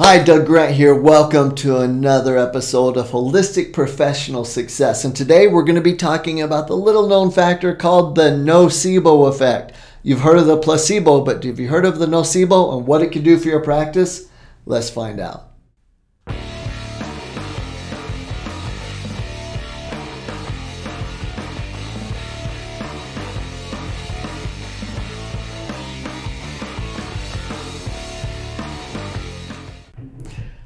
Hi, Doug Grant here. Welcome to another episode of Holistic Professional Success. And today we're going to be talking about the little known factor called the nocebo effect. You've heard of the placebo, but have you heard of the nocebo and what it can do for your practice? Let's find out.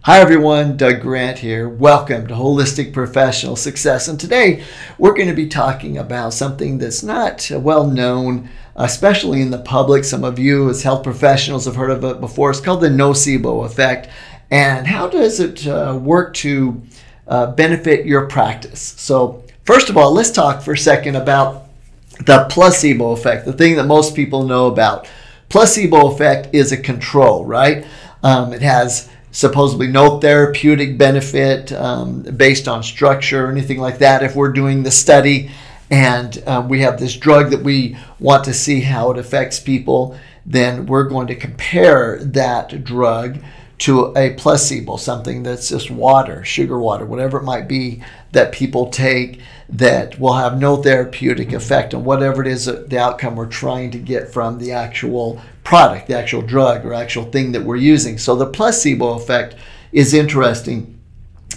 Hi everyone, Doug Grant here. Welcome to Holistic Professional Success. And today we're going to be talking about something that's not well known, especially in the public. Some of you, as health professionals, have heard of it before. It's called the nocebo effect. And how does it uh, work to uh, benefit your practice? So, first of all, let's talk for a second about the placebo effect, the thing that most people know about. Placebo effect is a control, right? Um, it has supposedly no therapeutic benefit um, based on structure or anything like that if we're doing the study. And uh, we have this drug that we want to see how it affects people. Then we're going to compare that drug to a placebo something that's just water sugar water whatever it might be that people take that will have no therapeutic effect on whatever it is the outcome we're trying to get from the actual product, the actual drug or actual thing that we're using. So the placebo effect is interesting.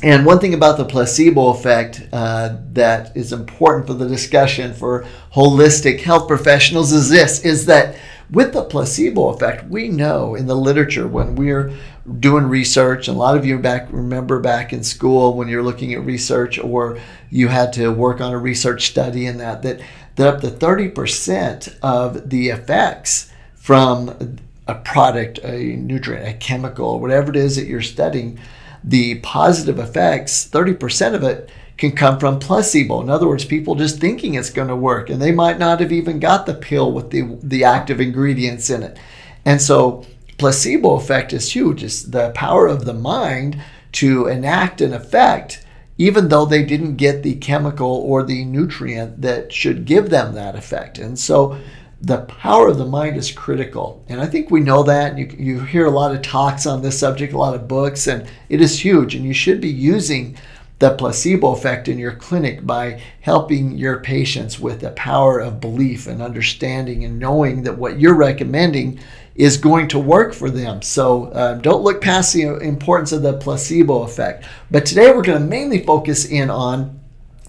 And one thing about the placebo effect uh, that is important for the discussion for holistic health professionals is this is that with the placebo effect, we know in the literature when we're doing research, and a lot of you back remember back in school when you're looking at research or you had to work on a research study and that that, that up to 30% of the effects from a product, a nutrient, a chemical, whatever it is that you're studying, the positive effects, 30% of it can come from placebo. In other words, people just thinking it's going to work, and they might not have even got the pill with the, the active ingredients in it. And so, placebo effect is huge. It's the power of the mind to enact an effect, even though they didn't get the chemical or the nutrient that should give them that effect. And so, the power of the mind is critical. And I think we know that. You, you hear a lot of talks on this subject, a lot of books, and it is huge. And you should be using the placebo effect in your clinic by helping your patients with the power of belief and understanding and knowing that what you're recommending is going to work for them. So uh, don't look past the importance of the placebo effect. But today we're going to mainly focus in on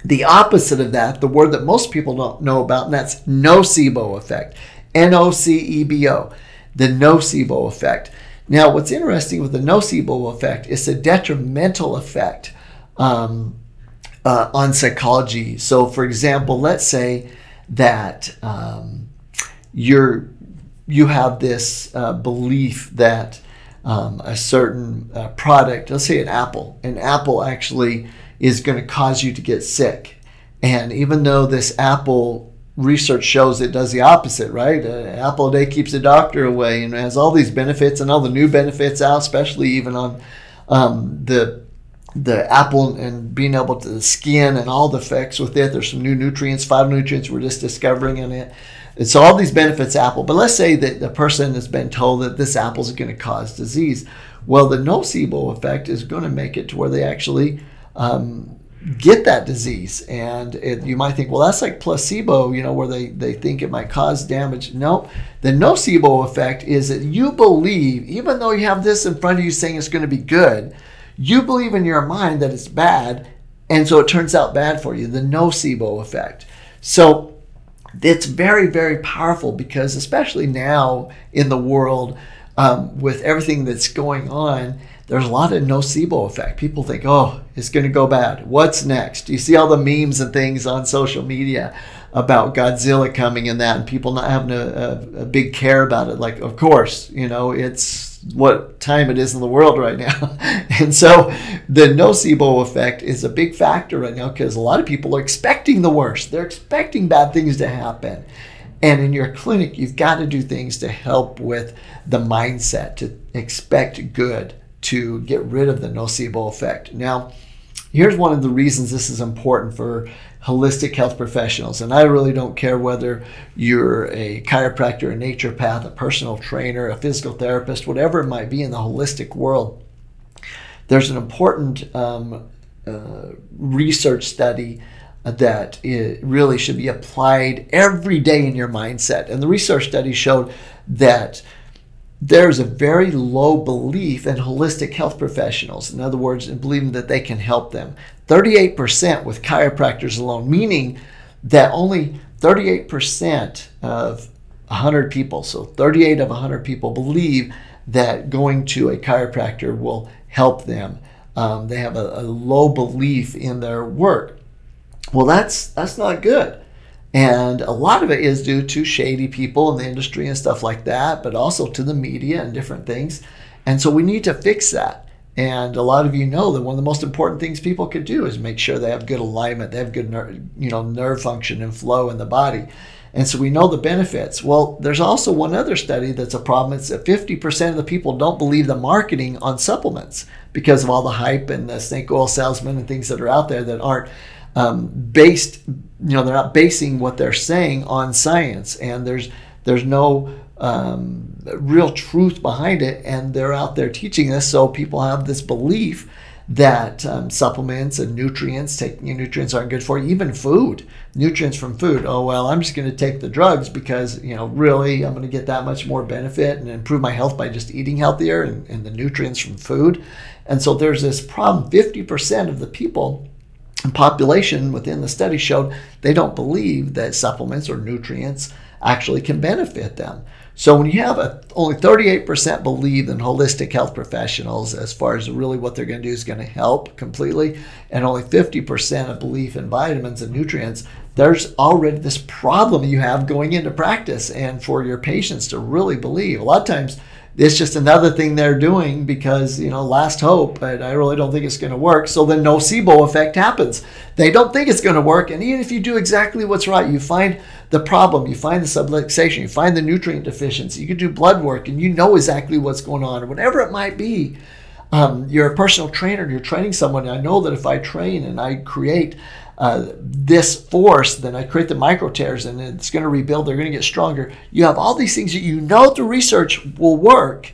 the opposite of that, the word that most people don't know about, and that's nocebo effect. N O C E B O, the nocebo effect. Now, what's interesting with the nocebo effect is a detrimental effect um, uh, on psychology. So, for example, let's say that um, you're you have this uh, belief that um, a certain uh, product, let's say an apple, an apple actually is going to cause you to get sick. And even though this apple research shows it does the opposite, right? An apple a day keeps the doctor away and has all these benefits and all the new benefits out, especially even on um, the the apple and being able to the skin and all the effects with it. There's some new nutrients, phytonutrients we're just discovering in it. And so all these benefits apple. But let's say that the person has been told that this apple is going to cause disease. Well, the nocebo effect is going to make it to where they actually um, get that disease. And it, you might think, well, that's like placebo, you know, where they, they think it might cause damage. No, the nocebo effect is that you believe, even though you have this in front of you saying it's going to be good, you believe in your mind that it's bad. And so it turns out bad for you, the nocebo effect. So it's very, very powerful because, especially now in the world, um, with everything that's going on, there's a lot of nocebo effect. People think, oh, it's going to go bad. What's next? You see all the memes and things on social media about Godzilla coming and that, and people not having a, a, a big care about it. Like, of course, you know, it's what time it is in the world right now. and so the nocebo effect is a big factor right now because a lot of people are expecting the worst. They're expecting bad things to happen. And in your clinic, you've got to do things to help with the mindset to expect good to get rid of the nocebo effect. Now, here's one of the reasons this is important for holistic health professionals. And I really don't care whether you're a chiropractor, a naturopath, a personal trainer, a physical therapist, whatever it might be in the holistic world. There's an important um, uh, research study that it really should be applied every day in your mindset. And the research study showed that there's a very low belief in holistic health professionals. In other words, in believing that they can help them. 38% with chiropractors alone, meaning that only 38% of 100 people, so 38 of 100 people, believe that going to a chiropractor will help them. Um, they have a, a low belief in their work. Well, that's that's not good. And a lot of it is due to shady people in the industry and stuff like that, but also to the media and different things. And so we need to fix that. And a lot of you know that one of the most important things people could do is make sure they have good alignment, they have good ner- you know nerve function and flow in the body. And so we know the benefits. Well, there's also one other study that's a problem. It's that 50% of the people don't believe the marketing on supplements because of all the hype and the snake oil salesmen and things that are out there that aren't um, based, you know, they're not basing what they're saying on science, and there's there's no um, real truth behind it, and they're out there teaching this, so people have this belief that um, supplements and nutrients, taking your nutrients aren't good for you. Even food, nutrients from food. Oh well, I'm just going to take the drugs because you know really I'm going to get that much more benefit and improve my health by just eating healthier and, and the nutrients from food. And so there's this problem. 50% of the people population within the study showed they don't believe that supplements or nutrients actually can benefit them. So when you have a, only 38% believe in holistic health professionals as far as really what they're going to do is going to help completely, and only 50% of belief in vitamins and nutrients, there's already this problem you have going into practice and for your patients to really believe. A lot of times it's just another thing they're doing because you know last hope but i really don't think it's going to work. So the nocebo effect happens. They don't think it's going to work and even if you do exactly what's right you find the problem you find the subluxation you find the nutrient deficiency you can do blood work and you know exactly what's going on or whatever it might be um, you're a personal trainer and you're training someone i know that if i train and i create uh, this force, then I create the micro tears and it's going to rebuild. They're going to get stronger. You have all these things that you know through research will work,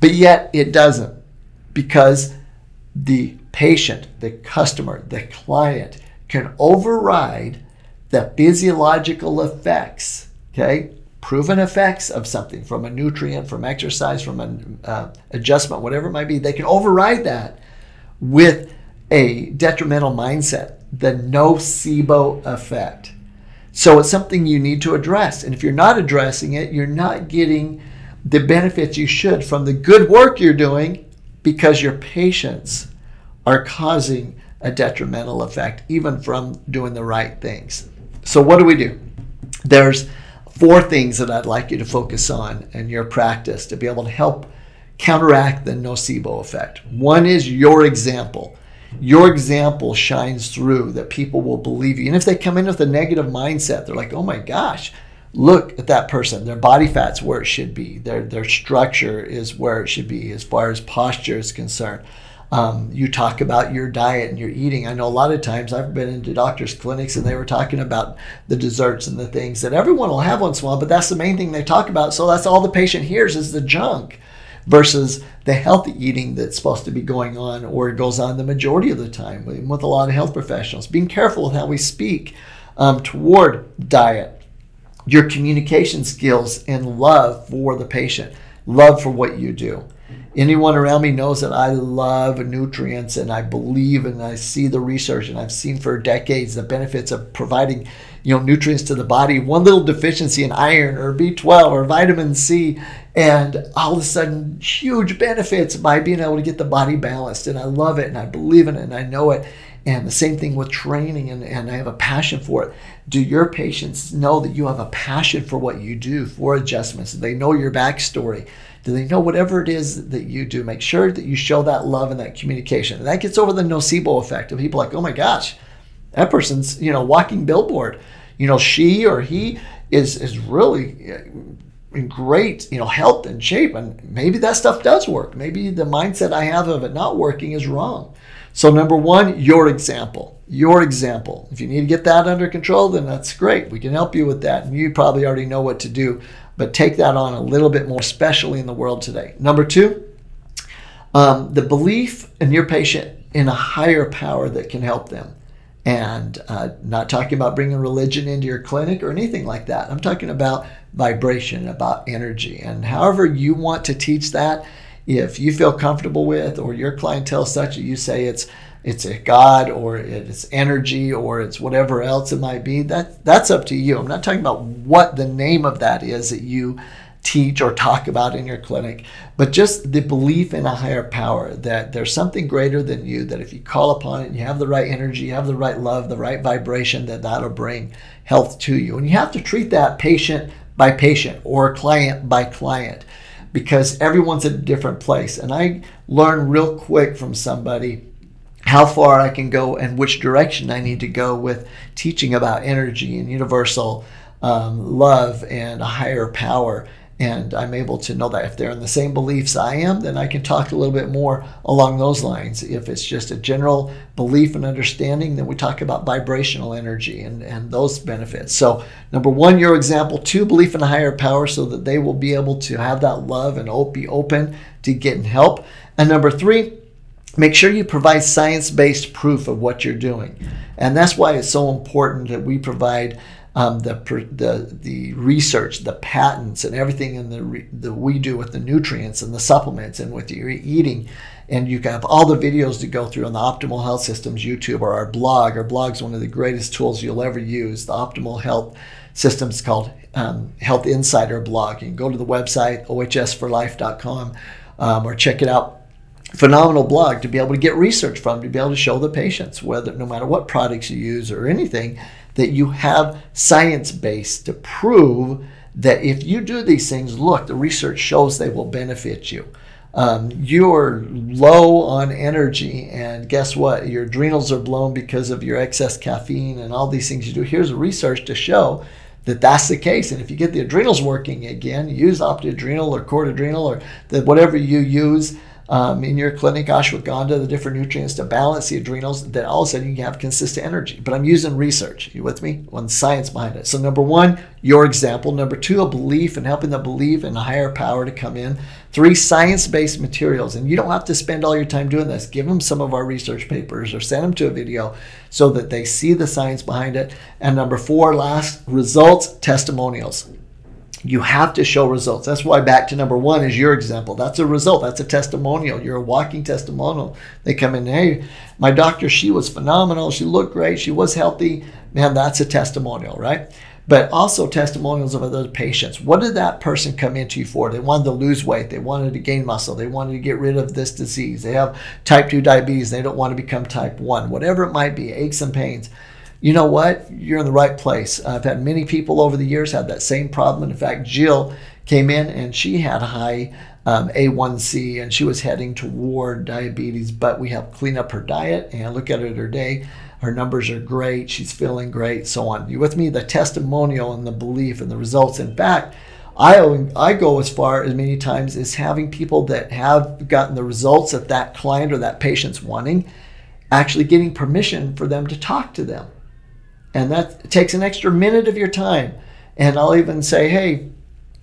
but yet it doesn't because the patient, the customer, the client can override the physiological effects, okay? Proven effects of something from a nutrient, from exercise, from an uh, adjustment, whatever it might be. They can override that with a detrimental mindset the nocebo effect. So it's something you need to address. And if you're not addressing it, you're not getting the benefits you should from the good work you're doing because your patients are causing a detrimental effect, even from doing the right things. So, what do we do? There's four things that I'd like you to focus on in your practice to be able to help counteract the nocebo effect. One is your example your example shines through that people will believe you. And if they come in with a negative mindset, they're like, oh my gosh, look at that person. Their body fat's where it should be. Their their structure is where it should be as far as posture is concerned. Um, you talk about your diet and your eating. I know a lot of times I've been into doctors' clinics and they were talking about the desserts and the things that everyone will have once in a while, but that's the main thing they talk about. So that's all the patient hears is the junk versus the healthy eating that's supposed to be going on or goes on the majority of the time with a lot of health professionals. Being careful with how we speak um, toward diet, your communication skills, and love for the patient, love for what you do. Anyone around me knows that I love nutrients and I believe and I see the research and I've seen for decades the benefits of providing you know nutrients to the body. One little deficiency in iron or B12 or vitamin C and all of a sudden huge benefits by being able to get the body balanced. And i love it and i believe in it and i know it. And the same thing with training and, and i have a passion for it. Do your patients know that you have a passion for what you do for adjustments? They know your backstory they know whatever it is that you do make sure that you show that love and that communication and that gets over the nocebo effect of people like oh my gosh that person's you know walking billboard you know she or he is is really uh, in great, you know, health and shape. And maybe that stuff does work. Maybe the mindset I have of it not working is wrong. So number one, your example. Your example. If you need to get that under control, then that's great. We can help you with that. And you probably already know what to do, but take that on a little bit more, especially in the world today. Number two, Um, the belief in your patient in a higher power that can help them. And uh, not talking about bringing religion into your clinic or anything like that. I'm talking about vibration, about energy. And however you want to teach that, if you feel comfortable with, or your clientele such that you say it's it's a god or it's energy or it's whatever else it might be, that that's up to you. I'm not talking about what the name of that is that you teach or talk about in your clinic, but just the belief in a higher power that there's something greater than you, that if you call upon it, you have the right energy, you have the right love, the right vibration, that that'll bring health to you. And you have to treat that patient by patient or client by client because everyone's at a different place. And I learn real quick from somebody how far I can go and which direction I need to go with teaching about energy and universal um, love and a higher power and I'm able to know that if they're in the same beliefs I am, then I can talk a little bit more along those lines. If it's just a general belief and understanding, then we talk about vibrational energy and, and those benefits. So, number one, your example. Two, belief in a higher power so that they will be able to have that love and be open to getting help. And number three, make sure you provide science based proof of what you're doing. And that's why it's so important that we provide um, the, the, the research, the patents, and everything in the, the we do with the nutrients and the supplements and with your eating. And you can have all the videos to go through on the Optimal Health Systems YouTube or our blog. Our blog is one of the greatest tools you'll ever use. The Optimal Health Systems called um, Health Insider blog. You can go to the website ohsforlife.com um, or check it out phenomenal blog to be able to get research from to be able to show the patients whether no matter what products you use or anything that you have science base to prove that if you do these things, look, the research shows they will benefit you. Um, you're low on energy, and guess what? Your adrenals are blown because of your excess caffeine and all these things you do. Here's research to show that that's the case. And if you get the adrenals working again, use OptiAdrenal or Cord Adrenal or the, whatever you use um, in your clinic, ashwagandha, the different nutrients to balance the adrenals, then all of a sudden you have consistent energy. But I'm using research. You with me? On science behind it. So number one, your example. Number two, a belief and helping the belief in a higher power to come in. Three, science-based materials. And you don't have to spend all your time doing this. Give them some of our research papers or send them to a video so that they see the science behind it. And number four, last, results, testimonials you have to show results. That's why back to number one is your example. That's a result. That's a testimonial. You're a walking testimonial. They come in, hey, my doctor, she was phenomenal. She looked great. She was healthy. Man, that's a testimonial, right? But also testimonials of other patients. What did that person come into you for? They wanted to lose weight. They wanted to gain muscle. They wanted to get rid of this disease. They have type 2 diabetes. They don't want to become type 1. Whatever it might be, aches and pains you know what? You're in the right place. I've had many people over the years have that same problem. In fact, Jill came in and she had high um, A1C and she was heading toward diabetes, but we helped clean up her diet and look at it her day. Her numbers are great. She's feeling great, so on. You with me? The testimonial and the belief and the results. In fact, I, I go as far as many times as having people that have gotten the results that that client or that patient's wanting, actually getting permission for them to talk to them and that takes an extra minute of your time. And I'll even say, hey,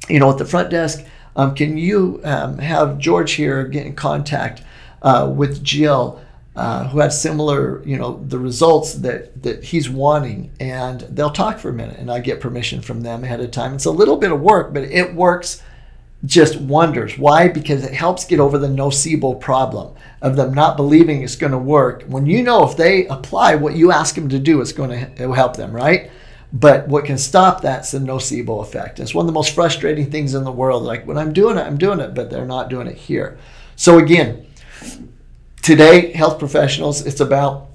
you know, at the front desk, um, can you um, have George here get in contact uh, with Jill, uh, who has similar, you know, the results that that he's wanting, and they'll talk for a minute, and I get permission from them ahead of time. It's a little bit of work, but it works just wonders. Why? Because it helps get over the nocebo problem of them not believing it's going to work. When you know if they apply what you ask them to do, it's going to help them, right? But what can stop that's the nocebo effect. It's one of the most frustrating things in the world. Like when I'm doing it, I'm doing it, but they're not doing it here. So again, today, health professionals, it's about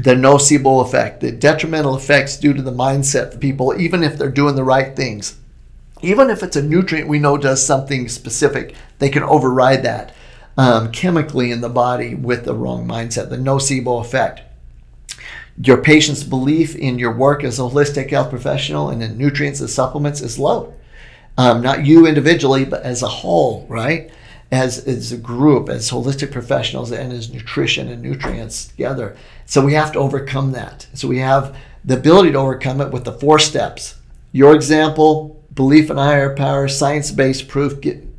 the nocebo effect, the detrimental effects due to the mindset of people, even if they're doing the right things even if it's a nutrient we know does something specific, they can override that um, chemically in the body with the wrong mindset, the nocebo effect. Your patient's belief in your work as a holistic health professional and in nutrients and supplements is low. Um, not you individually, but as a whole, right? As, as a group, as holistic professionals, and as nutrition and nutrients together. So we have to overcome that. So we have the ability to overcome it with the four steps. Your example, belief in higher power, science based proof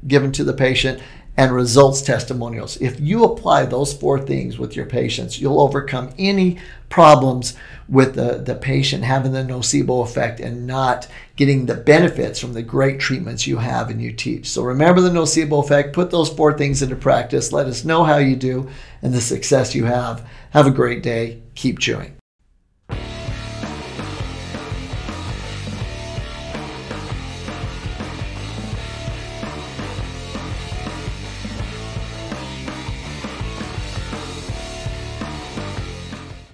given to the patient, and results testimonials. If you apply those four things with your patients, you'll overcome any problems with the, the patient having the nocebo effect and not getting the benefits from the great treatments you have and you teach. So remember the nocebo effect, put those four things into practice, let us know how you do and the success you have. Have a great day. Keep chewing.